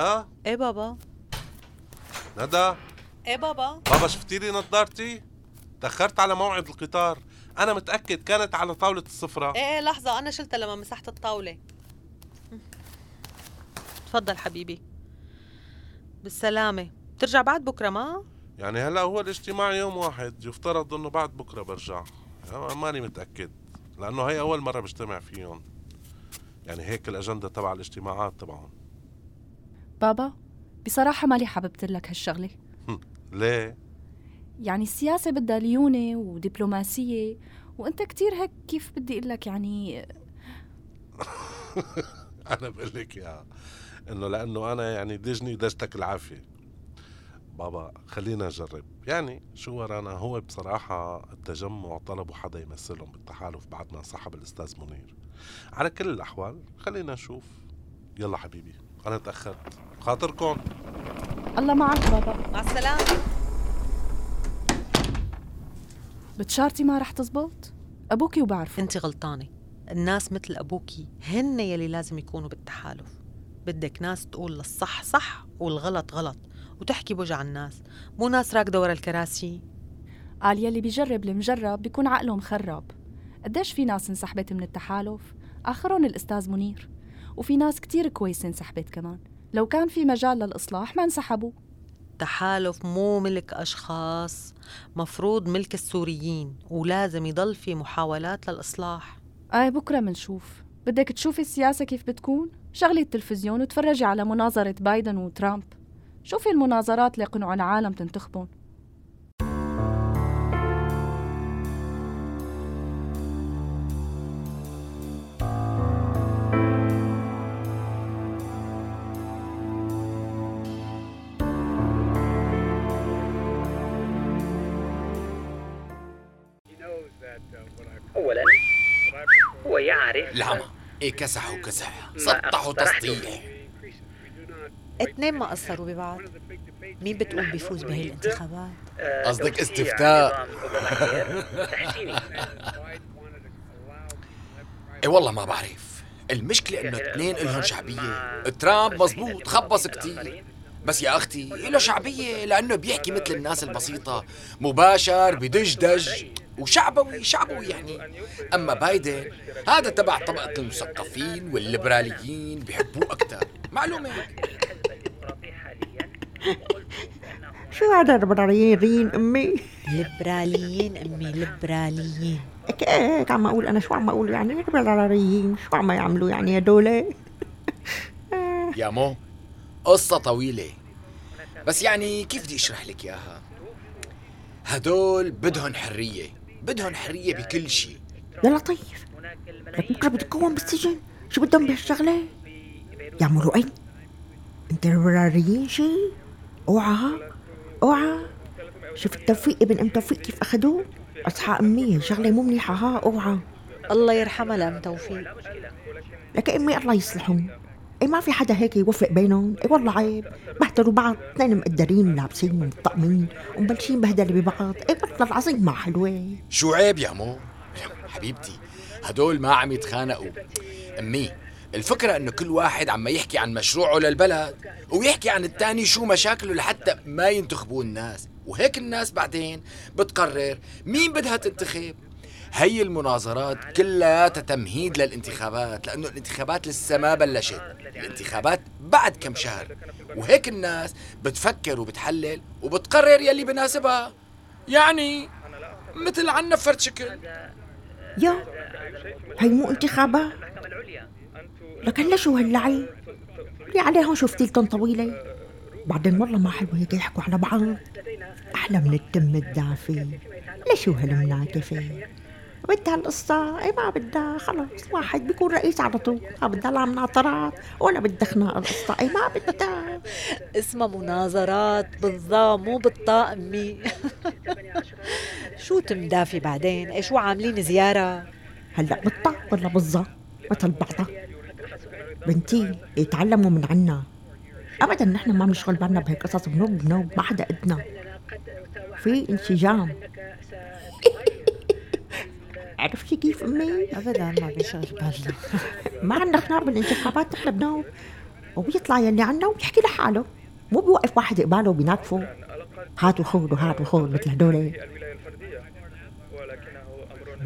ندى إيه بابا ندى إيه بابا بابا شفتي لي نظارتي تأخرت على موعد القطار أنا متأكد كانت على طاولة السفرة إيه إيه لحظة أنا شلتها لما مسحت الطاولة تفضل حبيبي بالسلامة بترجع بعد بكرة ما؟ يعني هلا هو الاجتماع يوم واحد يفترض انه بعد بكره برجع أنا ماني متاكد لأنه هي اول مره بجتمع فيهم يعني هيك الاجنده تبع الاجتماعات تبعهم بابا بصراحة مالي حاببت لك هالشغلة. ليه؟ يعني السياسة بدها ليونة ودبلوماسية وأنت كتير هيك كيف بدي أقول لك يعني؟ أنا بقول لك يا إنه لأنه أنا يعني دجني دجتك العافية. بابا خلينا نجرب. يعني شو ورانا؟ هو بصراحة التجمع طلبوا حدا يمثلهم بالتحالف بعد ما انسحب الأستاذ منير. على كل الأحوال خلينا نشوف. يلا حبيبي أنا تأخرت. خاطركم. الله معك بابا. مع السلامة. بتشارتي ما رح تزبط؟ أبوكي وبعرفه. أنت غلطانة. الناس مثل أبوكي هن يلي لازم يكونوا بالتحالف. بدك ناس تقول للصح صح والغلط غلط وتحكي بوجع الناس. مو ناس راكدة ورا الكراسي. قال يلي بيجرب المجرب بيكون عقله مخرب قديش في ناس انسحبت من التحالف؟ آخرهم الأستاذ منير. وفي ناس كتير كويسة انسحبت كمان. لو كان في مجال للإصلاح ما انسحبوا. تحالف مو ملك أشخاص مفروض ملك السوريين ولازم يضل في محاولات للإصلاح. آي بكرة منشوف. بدك تشوفي السياسة كيف بتكون؟ شغلي التلفزيون وتفرجي على مناظرة بايدن وترامب. شوفي المناظرات اللي يقنعوا العالم تنتخبون يعرف العمى. إيه كسح وكسح ما سطح أقترحته. وتسطيح اتنين ما قصروا ببعض. مين بتقول بيفوز بهي الانتخابات؟ آه، قصدك استفتاء. إيه والله ما بعرف. المشكلة إنه اثنين إلهم شعبية. ترامب مزبوط خبص كتير. بس يا أختي له شعبية لأنه بيحكي مثل الناس البسيطة. مباشر بدج دج وشعبوي شعبوي يعني. أما بايدن هذا تبع طبقة المثقفين والليبراليين بيحبوه أكثر معلومة شو هذا الليبراليين أمي؟ ليبراليين أمي ليبراليين. هيك هيك عم أقول أنا شو عم أقول يعني؟ الليبراليين شو عم يعملوا يعني هدول؟ يا مو قصة طويلة. بس يعني كيف بدي أشرح لك إياها؟ هدول بدهن حرية. بدهن حرية بكل شيء. يا لطيف لك بكره بتكون بالسجن. شو بدهم بهالشغلة؟ يعملوا إيه؟ انت الليبراليين شي؟ أوعى. أوعى. شوف توفيق ابن أم توفيق كيف أخذوه؟ اصحى امي شغلة مو منيحة. ها أوعى. الله يرحمها لام توفيق. لك امي الله يصلحهم اي ما في حدا هيك يوفق بينهم؟ اي والله عيب. بهدلوا بعض اثنين مقدرين لابسين ومطقمين ومبلشين بهدلة ببعض. اي والله العظيم ما حلوة. شو عيب يا مو؟ حبيبتي هدول ما عم يتخانقوا. أمي الفكرة إنه كل واحد عم يحكي عن مشروعه للبلد ويحكي عن التاني شو مشاكله لحتى ما ينتخبوه الناس. وهيك الناس بعدين بتقرر مين بدها تنتخب. هي المناظرات كلها تمهيد للانتخابات لأنه الانتخابات لسه ما بلشت. الانتخابات بعد كم شهر. وهيك الناس بتفكر وبتحلل وبتقرر يلي بناسبها. يعني مثل عنا فرد شكل. يا هي مو انتخابات لك هلا شو هاللعي؟ اللي عليهم شفتيلتن طويلة؟ بعدين والله ما حلو هيك يحكوا على بعض. أحلى من التم الدافي. لشو هالمناكفة؟ بدها القصة اي ما بدها خلص واحد بيكون رئيس على طول. ما بدها لا مناظرات ولا بدها خناق القصة اي ما بدها اسمها مناظرات بالضا مو بالطاء امي شو تمدافي بعدين؟ إيش شو عاملين زيارة؟ هلأ بالطا ولا بالظا مثل بعضها. بنتي يتعلموا من عنا. ابدا نحن ما بنشغل بالنا بهيك قصص بنوب بنوب ما حدا إدنا. في انسجام. عرفتي كيف أمي؟ ابدا ما بيشغل بالنا. ما عندنا خناق بالانتخابات نحن بنوب وبيطلع يلي عنا وبيحكي لحاله. مو بيوقف واحد قباله وبيناكفه هاتوا خذ وهاتوا خذ مثل هدول.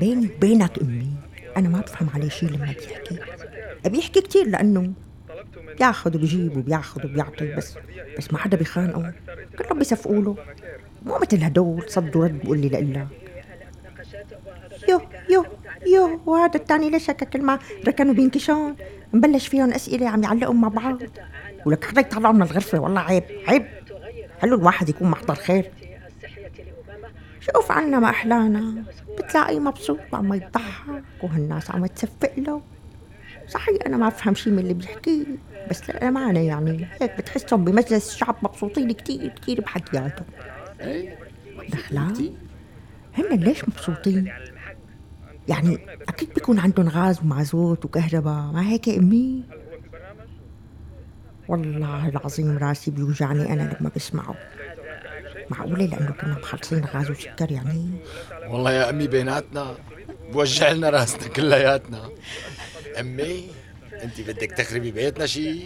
بيني وبينك أمي أنا ما بفهم عليه شيء لما بيحكي. بيحكي كثير لأنه بياخذ وبيجيب وبياخذ وبيعطي بس بس ما حدا بيخانقه. كلهم بيصفقوا له. مو مثل هدول صد ورد بقول لي لإلا يو يو يو وهذا الثاني ليش هيك كل ما ركنوا بينكشوا مبلش فيهم أسئلة عم يعلقوا مع بعض. ولك حدا يطلعوا من الغرفة والله عيب عيب. حلو الواحد يكون محضر خير. شوف عنا ما أحلانا. بتلاقيه مبسوط وعم يضحك وهالناس عم تسقف له. صحيح أنا ما بفهم شيء من اللي بيحكيه بس للأمانة يعني هيك بتحسهم بمجلس الشعب مبسوطين كتير كتير بحكياتهم دخلا هن ليش مبسوطين؟ يعني أكيد بيكون عندهم غاز ومازوت وكهرباء ما هيك يا أمي؟ والله العظيم راسي بيوجعني أنا لما بسمعه. معقولة؟ لأنه كنا مخلصين غاز وسكر يعني؟ والله يا أمي بيناتنا بوجع لنا راسنا كلياتنا. أمي أنت بدك تخربي بيتنا شي؟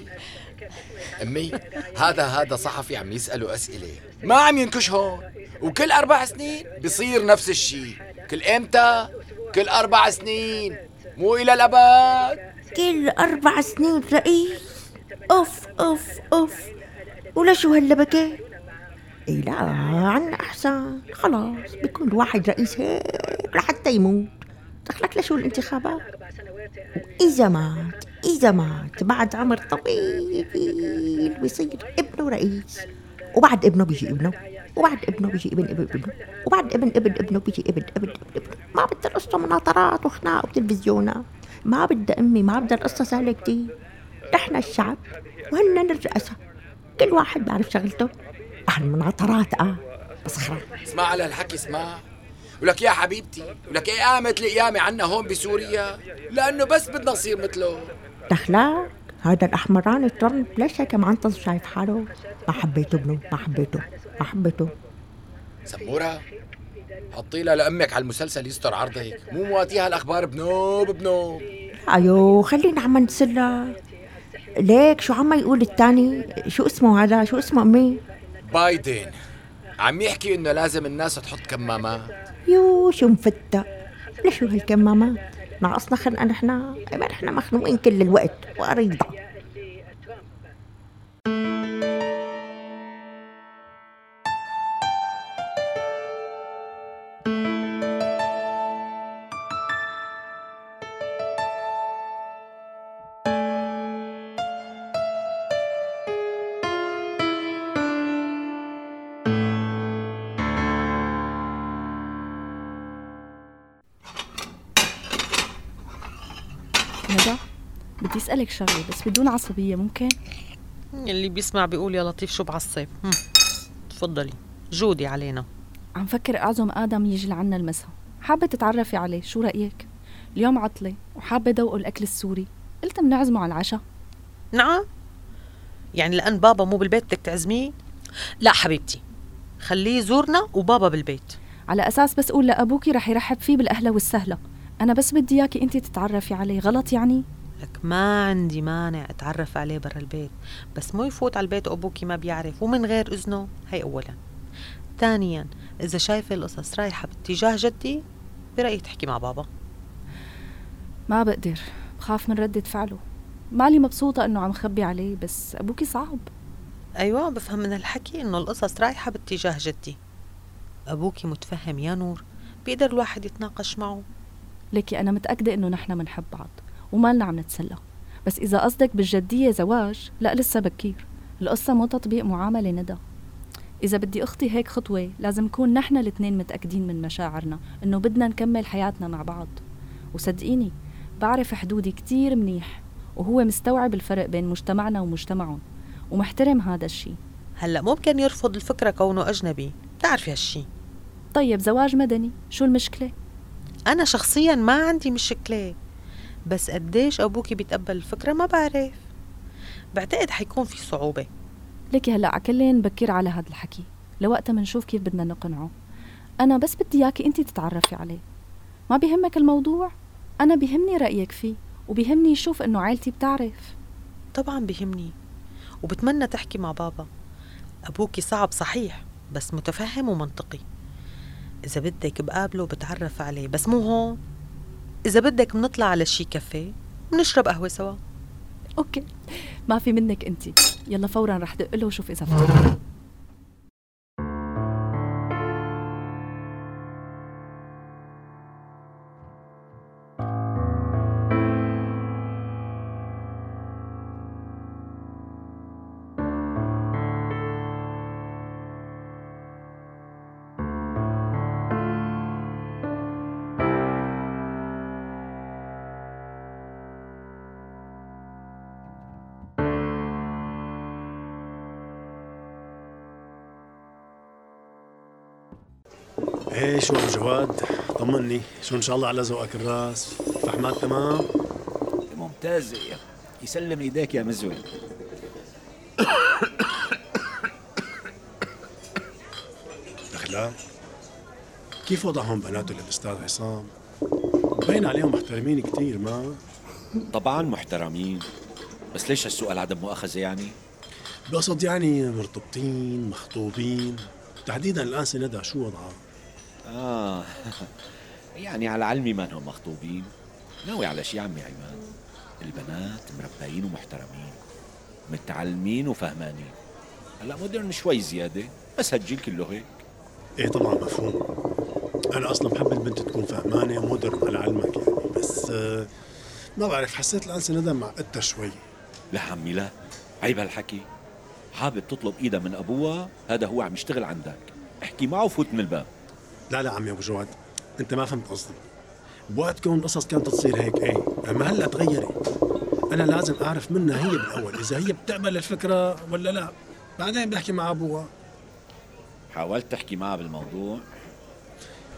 أمي هذا هذا صحفي عم يسأله أسئلة. ما عم ينكشهم وكل أربع سنين بصير نفس الشيء كل إمتى؟ كل أربع سنين. مو إلى الأبد. كل أربع سنين رئيس أوف أوف أوف. ولا شو هاللبكة إيه لا عنا أحسن. خلاص بيكون الواحد رئيس هيك لحتى يموت. دخلك لشو الانتخابات؟ وإذا مات. إذا مات بعد عمر طويل بيصير ابنه رئيس. وبعد ابنه بيجي ابنه. وبعد ابنه بيجي ابن ابن ابنه وبعد ابن ابن ابنه بيجي ابن ابن ابن ابنه ما بدها القصة مناظرات وخناق وتلفزيونات ما بدها أمي ما بدها القصة سهلة كتير. نحن الشعب وهن الرئاسة كل واحد بيعرف شغلته. أهل المناطرات آه. بس خلاص. اسمع على الحكي اسمع. ولك يا حبيبتي ولك إيه قامت القيامة عنا هون بسوريا؟ لأنه بس بدنا نصير مثله. دخلاك هذا الأحمراني ترامب ليش هيك معنطز شايف حاله. ما حبيته ابنه ما حبيته ما حبيته. سمورة حطي لها لأمك على المسلسل يستر عرضك مو مواتيها الأخبار بنوب بنوب ايو خلينا عم نسلى ليك شو عم يقول الثاني شو اسمه هذا؟ شو اسمه أمي؟ بايدن. عم يحكي إنه لازم الناس تحط كمامات يو شو مفتة. ليش هالكمامات ناقصنا خلقنا نحن ما نحن مخنوقين كل الوقت وأريضة. بدي أسألك شغلة بس بدون عصبية ممكن؟ اللي بيسمع بيقول يا لطيف شو بعصب. تفضلي. جودي علينا. عم فكر أعزم آدم يجي لعنا المساء. حابة تتعرفي عليه شو رأيك؟ اليوم عطلة وحابة ذوق الأكل السوري. قلت بنعزمه على العشاء. نعم. يعني لأن بابا مو بالبيت بدك تعزميه؟ لا حبيبتي. خليه يزورنا وبابا بالبيت. على أساس بس أقول لأبوكي رح يرحب فيه بالأهلا والسهلة أنا بس بدي إياكي أنت تتعرفي عليه غلط يعني؟ لك. ما عندي مانع أتعرف عليه برا البيت بس مو يفوت على البيت وابوكي ما بيعرف ومن غير إذنه هي اولا. ثانيا إذا شايفة القصص رايحة باتجاه جدي برأيي تحكي مع بابا. ما بقدر بخاف من ردة فعله. مالي مبسوطة إنه عم خبي عليه بس أبوكي صعب. أيوة بفهم من الحكي إنه القصص رايحة باتجاه جدي. أبوكي متفهم يا نور بيقدر الواحد يتناقش معه. ليكي أنا متأكدة إنه نحن منحب بعض. ومالنا عم نتسلى بس إذا قصدك بالجدية زواج لا لسه بكير. القصة مو تطبيق معاملة ندى. إذا بدي أخطي هيك خطوة لازم نكون نحن الاثنين متأكدين من مشاعرنا إنه بدنا نكمل حياتنا مع بعض. وصدقيني بعرف حدودي كتير منيح وهو مستوعب الفرق بين مجتمعنا ومجتمعهم ومحترم هذا الشيء هلا ممكن يرفض الفكرة كونه أجنبي؟ بتعرفي هالشي. طيب زواج مدني شو المشكلة؟ أنا شخصيا ما عندي مشكلة. بس قديش أبوكي بيتقبل الفكرة ما بعرف. بعتقد حيكون في صعوبة. ليكي هلأ عكلين بكير على هذا الحكي. لوقتها منشوف كيف بدنا نقنعه. أنا بس بدي إياكي أنت تتعرفي عليه. ما بيهمك الموضوع؟ أنا بيهمني رأيك فيه وبيهمني يشوف إنه عائلتي بتعرف. طبعا بيهمني. وبتمنى تحكي مع بابا. أبوكي صعب صحيح بس متفهم ومنطقي. إذا بدك بقابله وبتعرف عليه بس مو هون. إذا بدك بنطلع على شي كافيه بنشرب قهوة سوا. أوكي. ما في منك أنت يلا فورا رح دق له وشوف إذا فتح إيه شو أبو جواد؟ طمني. شو إن شاء الله على ذوقك الراس؟ فحمات تمام؟ ممتازة يا يسلم إيديك يا مزول دخلان كيف وضعهم بناته للأستاذ عصام؟ باين عليهم محترمين كثير ما؟ طبعا محترمين. بس ليش هالسؤال عدم مؤاخذة يعني؟ بقصد يعني مرتبطين مخطوبين. تحديدا الانسه ندى شو وضعها؟ آه. يعني على علمي ما انهم مخطوبين. ناوي على شي عمي عماد؟ البنات مربيين ومحترمين متعلمين وفهمانين. هلا مودرن شوي زيادة بس هالجيل كله هيك. إيه طبعا مفهوم. أنا أصلا بحب البنت تكون فهمانه ومودرن على علمك يعني بس آه ما بعرف حسيت الانسه ندى معقدتها شوي. لا عمي لا. عيب هالحكي. حابب تطلب إيدها من أبوها هذا هو عم يشتغل عندك. احكي معه وفوت من الباب. لا لا عمي أبو جواد أنت ما فهمت قصدي. بوقت كون القصص كانت تصير هيك إيه أما هلأ تغيرت. أنا لازم أعرف منها هي بالأول إذا هي بتقبل الفكرة ولا لا. بعدين بحكي مع أبوها. حاولت تحكي معها بالموضوع؟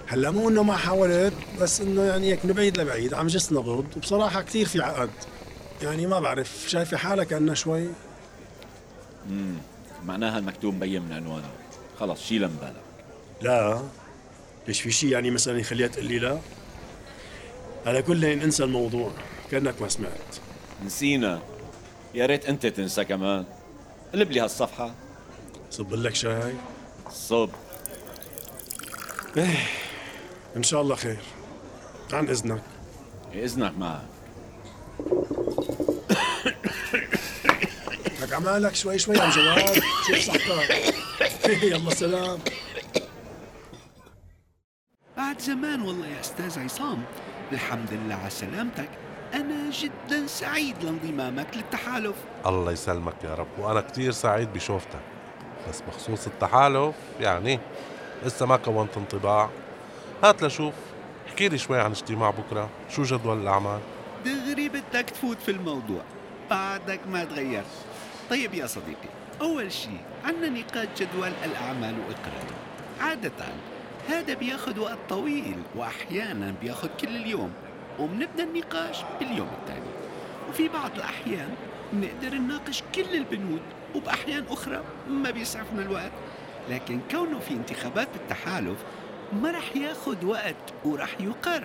هلأ مو إنه ما حاولت بس إنه يعني هيك من بعيد لبعيد عم جس نبض. وبصراحة كثير في عقد. يعني ما بعرف شايفة حالها كأنها شوي. امم معناها المكتوب مبين من عنوانه خلص شيلها من بالك. لا. ليش في شيء يعني مثلا يخليها تقول لي لا؟ على كل انسى الموضوع كأنك ما سمعت. نسينا. يا ريت أنت تنسى كمان. قلب لي هالصفحة. صب لك شاي. صب. إيه. إن شاء الله خير. عن إذنك. إذنك معك لك عمالك شوي شوي عم جواد شوف صحتك يلا سلام. بعد زمان والله يا أستاذ عصام. الحمد لله على سلامتك. أنا جدا سعيد لانضمامك للتحالف. الله يسلمك يا رب وأنا كتير سعيد بشوفتك. بس بخصوص التحالف يعني لسه ما كونت انطباع. هات لشوف احكي لي شوي عن اجتماع بكرة. شو جدول الأعمال؟ دغري بدك تفوت في الموضوع. بعدك ما تغيرت طيب يا صديقي أول شيء عنا نقاش جدول الأعمال وإقراره عادة هذا بياخد وقت طويل وأحيانا بياخد كل اليوم وبنبدأ النقاش باليوم الثاني. وفي بعض الأحيان بنقدر نناقش كل البنود وبأحيان أخرى ما بيسعفنا الوقت. لكن كونه في انتخابات بالتحالف ما رح ياخد وقت ورح يقر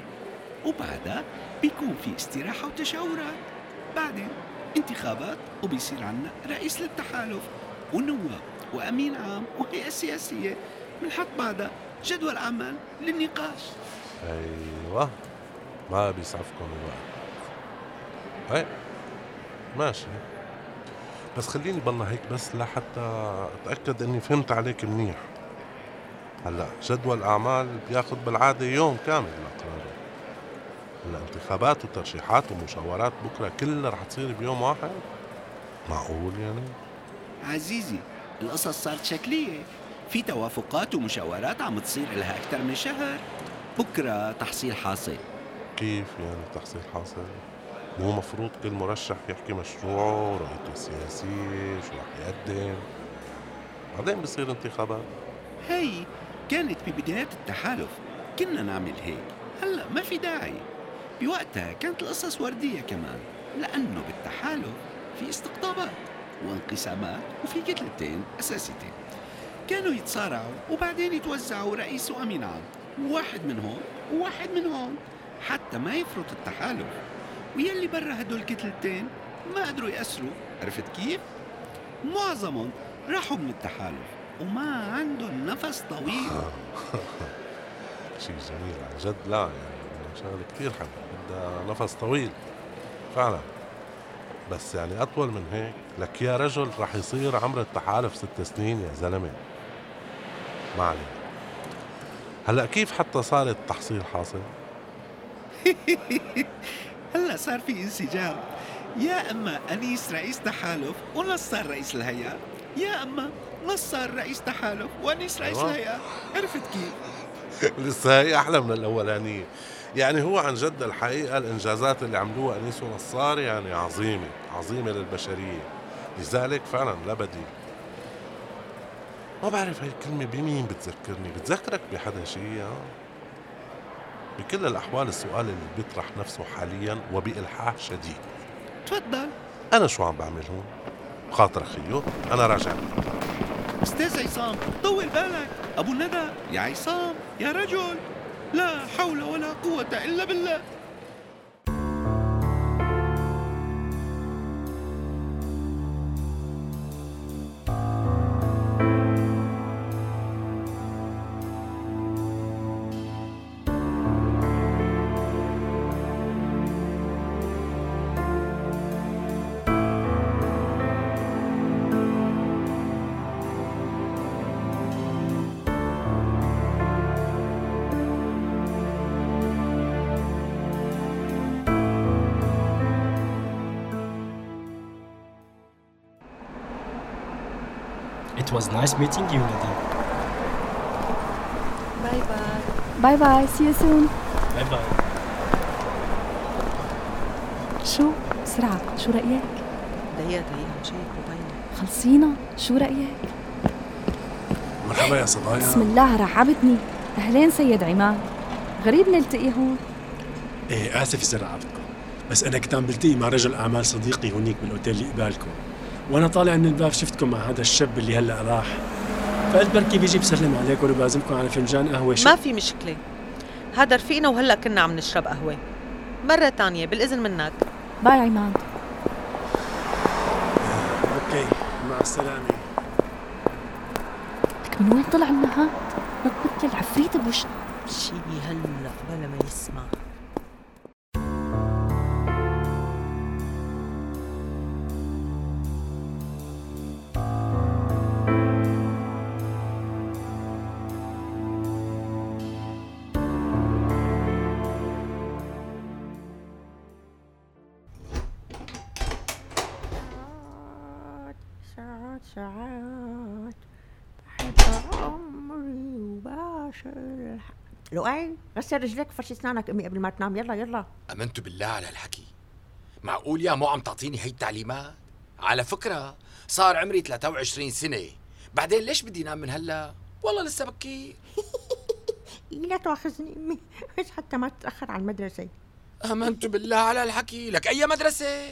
وبعدها بيكون في استراحة وتشاورات. بعدين انتخابات وبيصير عنا رئيس للتحالف ونواب وأمين عام وهيئة سياسية. بنحط بعدها جدول أعمال للنقاش. أيوه. ما بيسعفكم الوقت. إيه ماشي. بس خليني بالله هيك بس لحتى أتأكد إني فهمت عليك منيح. هلأ جدول أعمال بياخذ بالعادة يوم كامل لأقراره. هلأ انتخابات وترشيحات ومشاورات بكرة كلها رح تصير بيوم واحد؟ معقول يعني؟ عزيزي القصص صارت شكلية. في توافقات ومشاورات عم تصير لها أكثر من شهر. بكرة تحصيل حاصل. كيف يعني تحصيل حاصل؟ مو مفروض كل مرشح يحكي مشروعه ورؤيته السياسية شو رح يقدم؟ بعدين بصير انتخابات. هي كانت ببدايات التحالف. كنا نعمل هيك. هلا ما في داعي. بوقتها كانت القصص وردية كمان. لأنه بالتحالف في استقطابات وانقسامات وفي كتلتين أساسيتين. كانوا يتصارعوا وبعدين يتوزعوا رئيس وأمين عام. واحد من هون وواحد من هون حتى ما يفرط التحالف. ويلي برا هدول الكتلتين ما قدروا يأسروا. عرفت كيف؟ معظمهم راحوا من التحالف وما عندهم نفس طويل. شيء جميل عن جد. لا يعني شغلة كثير حلوة. بدها نفس طويل. فعلا. بس يعني أطول من هيك. لك يا رجل رح يصير عمر التحالف ست سنين يا زلمة. ما علينا. هلأ كيف حتى صار التحصيل حاصل؟ هلأ صار في انسجام. يا أما أنيس رئيس تحالف ونصار رئيس الهيئة. يا أما نصار رئيس تحالف وانيس رئيس أيوة. الهيئة. عرفت كيف؟ لسه هي أحلى من الأولانية. يعني هو عن جد الحقيقة الإنجازات اللي عملوها انيس ونصار يعني عظيمة عظيمة للبشرية. لذلك فعلا لا بديل. ما بعرف هاي الكلمة بمين بتذكرني؟ بتذكرك بحدا شيء؟ ها؟ بكل الأحوال السؤال اللي بيطرح نفسه حاليا وبإلحاح شديد. تفضل. أنا شو عم بعمل هون؟ خاطر خيو أنا راجع. أستاذ عصام طول بالك. أبو الندى. يا عصام يا رجل. لا حول ولا قوة إلا بالله. Was nice meeting you, Nadine. باي باي باي باي سي يو سون Bye bye. شو؟ بسرعة. شو رأيك؟ دقيقة دقيقة شيك وبيننا خلصينا. شو رأيك؟ مرحبا يا صبايا. بسم الله رعبتني. أهلين سيد عماد. غريب نلتقي هون. إيه آسف اذا رعبتكم. بس أنا كنت عم بلتقي مع رجل أعمال صديقي هونيك بالأوتيل اللي قبالكم. وأنا طالع من الباب شفتكم مع هذا الشاب اللي هلا راح. فقلت بركي بيجي بسلم عليكم وبعزمكم على فنجان قهوة شو ما في مشكلة. هذا رفيقنا وهلا كنا عم نشرب قهوة. مرة تانية بالإذن منك. bye عماد. okay مع السلامة. لك من وين طلع هاد؟ نط مثل العفريت بوشنا شي هلا بلا ما يسمع. ساعات بحب عمري وباشر. لؤي غسل رجليك وفرش أسنانك. امي قبل ما تنام. يلا يلا. آمنت بالله على الحكي. معقول يا مو عم تعطيني هي التعليمات؟ على فكرة صار عمري 23 سنة. بعدين ليش بدي انام من هلا؟ والله لسه بكير. لا تواخذني أمي. بس حتى ما تتأخر على المدرسة. آمنت بالله على الحكي. لك أي مدرسة؟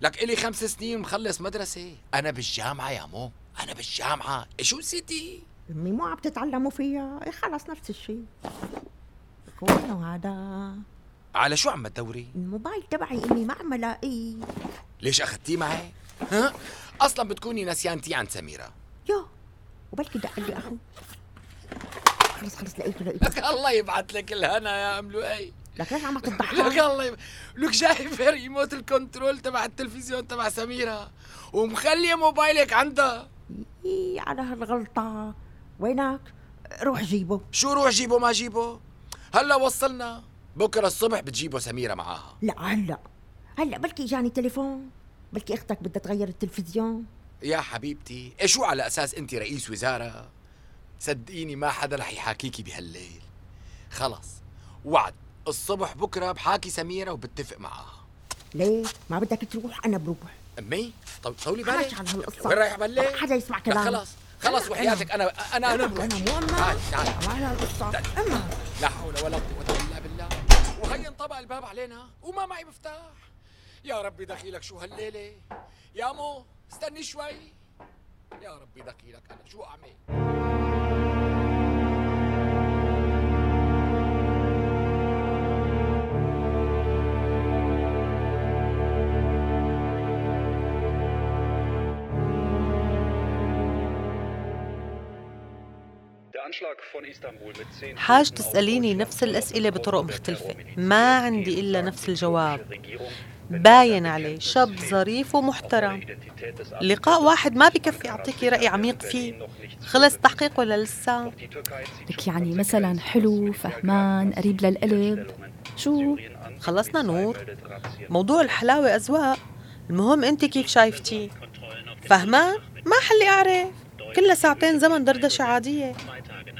لك إلي خمس سنين مخلص مدرسة. أنا بالجامعة يا مو. أنا بالجامعة. إيه شو نسيتي؟ أمي مو عم تتعلموا فيها. إيه خلص نفس الشيء. كونه هذا. على شو عم تدوري؟ الموبايل تبعي أمي ما عم ألاقيه. ليش أخذتيه معي؟ ها؟ أصلا بتكوني نسيانته عن سميرة. يو وبلكي دق لي اخو خلص خلص لقيته لقيته. لك الله يبعث لك الهنا يا ام لؤي لك ليش عم تضحك لك الله. لك جايب remote ال control تبع التلفزيون تبع سميرة؟ ومخلي موبايلك عندها. إيه على هالغلطة. وينك؟ روح جيبه. شو روح جيبه؟ ما جيبه؟ هلا وصلنا. بكرة الصبح بتجيبه سميرة معاها. لا هلا. هلا بلكي إجاني تليفون. بلكي أختك بدها تغير التلفزيون. يا حبيبتي إيه شو على أساس انت رئيس وزارة؟ صدقيني ما حدا رح يحاكيكي بهالليل. خلص وعد. الصبح بكرة بحاكي سميرة وبتفق معاها. ليه؟ ما بدك تروح؟ أنا بروح. أمي؟ طب طولي بالك. على هالقصة. وين رايح بالليل؟ حدا يسمع كلام خلص. خلص وحياتك. أنا أنا أنا بروح أنا مو اما تعال تعال. هالقصة اما لا حول ولا قوة إلا بالله. وهي انطبق الباب علينا وما معي مفتاح. يا ربي دخيلك شو هالليلة؟ يا مو استني شوي. يا ربي دخيلك أنا. شو أعمل؟ حاج تسأليني نفس الأسئلة بطرق مختلفة ما عندي إلا نفس الجواب باين عليه شاب ظريف ومحترم لقاء واحد ما بكفي أعطيكي رأي عميق فيه خلص تحقيق ولا لسه؟ لك يعني مثلا حلو فهمان قريب للقلب شو خلصنا نور موضوع الحلاوة أذواق المهم أنت كيف شايفتيه فهمان ما حلي أعرف كلها ساعتين زمن دردشة عادية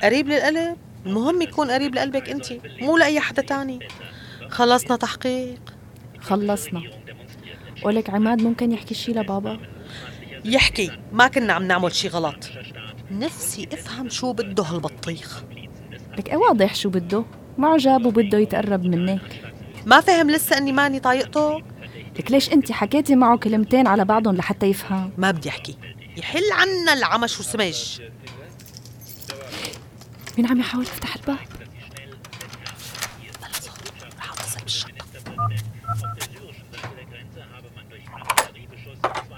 قريب للقلب. المهم يكون قريب لقلبك أنت مو لأي حدا تاني. خلصنا تحقيق. خلصنا. ولك عماد ممكن يحكي شي لبابا؟ يحكي. ما كنا عم نعمل شي غلط. نفسي افهم شو بده هالبطيخ. لك إيه واضح شو بده؟ ما عجب وبده يتقرب منك. ما فهم لسه إني ماني طايقته؟ لك ليش انت حكيتي معه كلمتين على بعضهم لحتى يفهم؟ ما بدي أحكي. يحل عنا العمش والسمج مين عم يحاول يفتح الباب رح اتصل بالشقة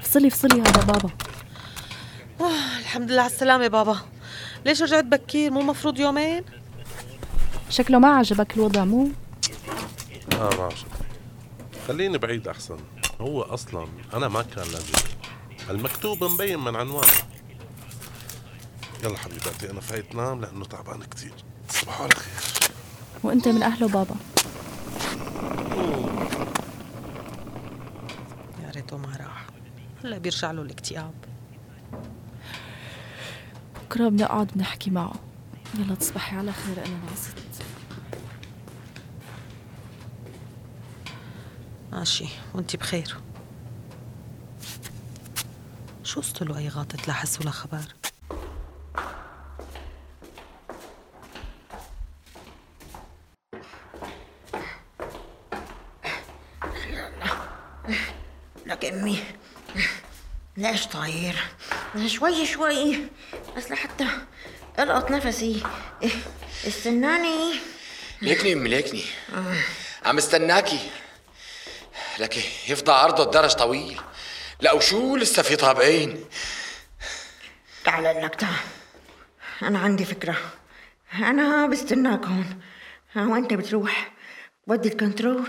فصلي فصلي هذا بابا. آه الحمد لله على السلامة بابا. ليش رجعت بكير؟ مو مفروض يومين؟ شكله ما عجبك الوضع مو؟ آه ما عجبني. خليني بعيد أحسن. هو أصلا أنا ما كان لازم المكتوب مبين من عنوانه. يلا حبيباتي أنا فايت نام لأنه تعبان كثير تصبحوا على خير. وأنت من أهله بابا؟ يا ريته ما راح. هلا بيرجع له الاكتئاب. بكرة بنقعد بنحكي معه. يلا تصبحي على خير أنا ناست ماشي وانتي بخير. شو قصته له أي غاطة لا حس ولا خبر لك امي ليش طاير. شوي شوي. بس لحتى ألقط نفسي. استناني. ليكني امي ليكني عم استناكي. لك يفضى عرضه الدرج طويل. لا وشو لسه في طابقين؟ تعال لك تعال. أنا عندي فكرة. أنا بستناك هون. ها، وأنت بتروح. بودي الكنترول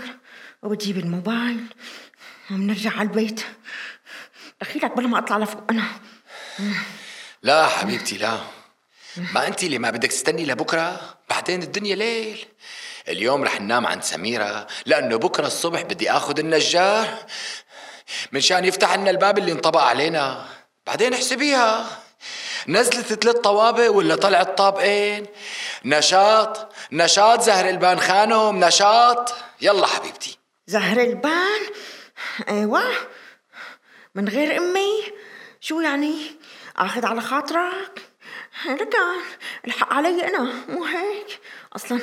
وبتجيب الموبايل. وبنرجع على البيت. دخيلك بلا ما أطلع لفوق. أنا. لا حبيبتي لا. ما أنت اللي ما بدك تستني لبكرة؟ بعدين الدنيا ليل. اليوم رح ننام عند سميرة لأنه بكرة الصبح بدي آخذ النجار منشان يفتح لنا الباب اللي انطبق علينا. بعدين احسبيها. نزلت ثلاث طوابق ولا طلعت طابقين؟ نشاط نشاط زهر البان خانم نشاط. يلا حبيبتي. زهر البان؟ أيوة. من غير أمي؟ شو يعني؟ أخذ على خاطرك؟ لك الحق علي أنا مو هيك؟ أصلا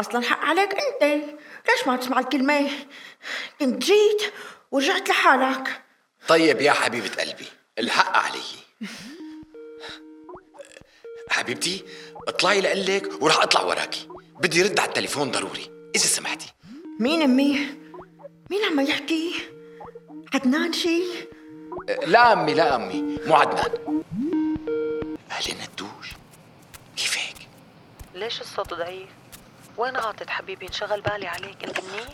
أصلا الحق عليك أنت. ليش ما تسمع الكلمة؟ كنت جيت ورجعت لحالك. طيب يا حبيبة قلبي الحق علي. حبيبتي اطلعي لقلك وراح أطلع وراكي. بدي رد على التليفون ضروري إذا سمحتي. مين أمي؟ مين عم يحكي؟ عدنان شي؟ لا أمي لا أمي. مو عدنان. أهلين الدوش. كيف هيك ليش الصوت ضعيف؟ وين عاطت حبيبي؟ انشغل بالي عليك. أنت منيح؟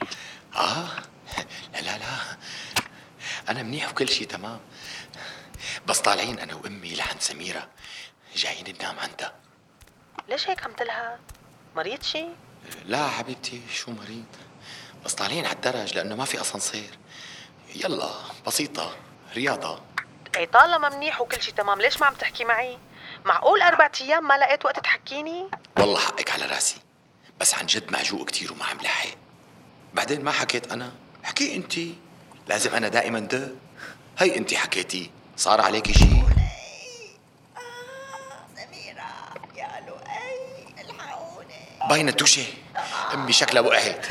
آه. لا لا لا. أنا منيح وكل شيء تمام. بس طالعين أنا وأمي لعند سميرة. جايين ننام عندها. ليش هيك عم تلهى؟ مريض شي؟ لا حبيبتي شو مريض؟ بس طالعين على الدرج لأنه ما في أسانسير. يلا بسيطة. رياضة. أي طالما منيح وكل شي تمام ليش ما عم تحكي معي؟ معقول أربع أيام ما لقيت وقت تحكيني؟ والله حقك على راسي بس عن جد معجوق كتير وما عم لحق. بعدين ما حكيت أنا؟ حكي أنت. لازم أنا دائما ده هي أنت حكيتي. صار عليكي شيء باينة توشي أمي شكلها وقعت.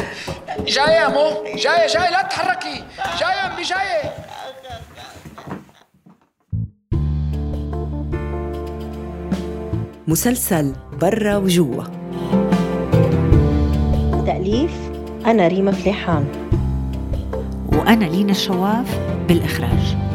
جاية يا مو؟ جاية جاية لا تتحركي جاية أمي جاية. مسلسل برا وجوا. تأليف أنا ريما فليحان. وأنا لينا الشواف بالإخراج.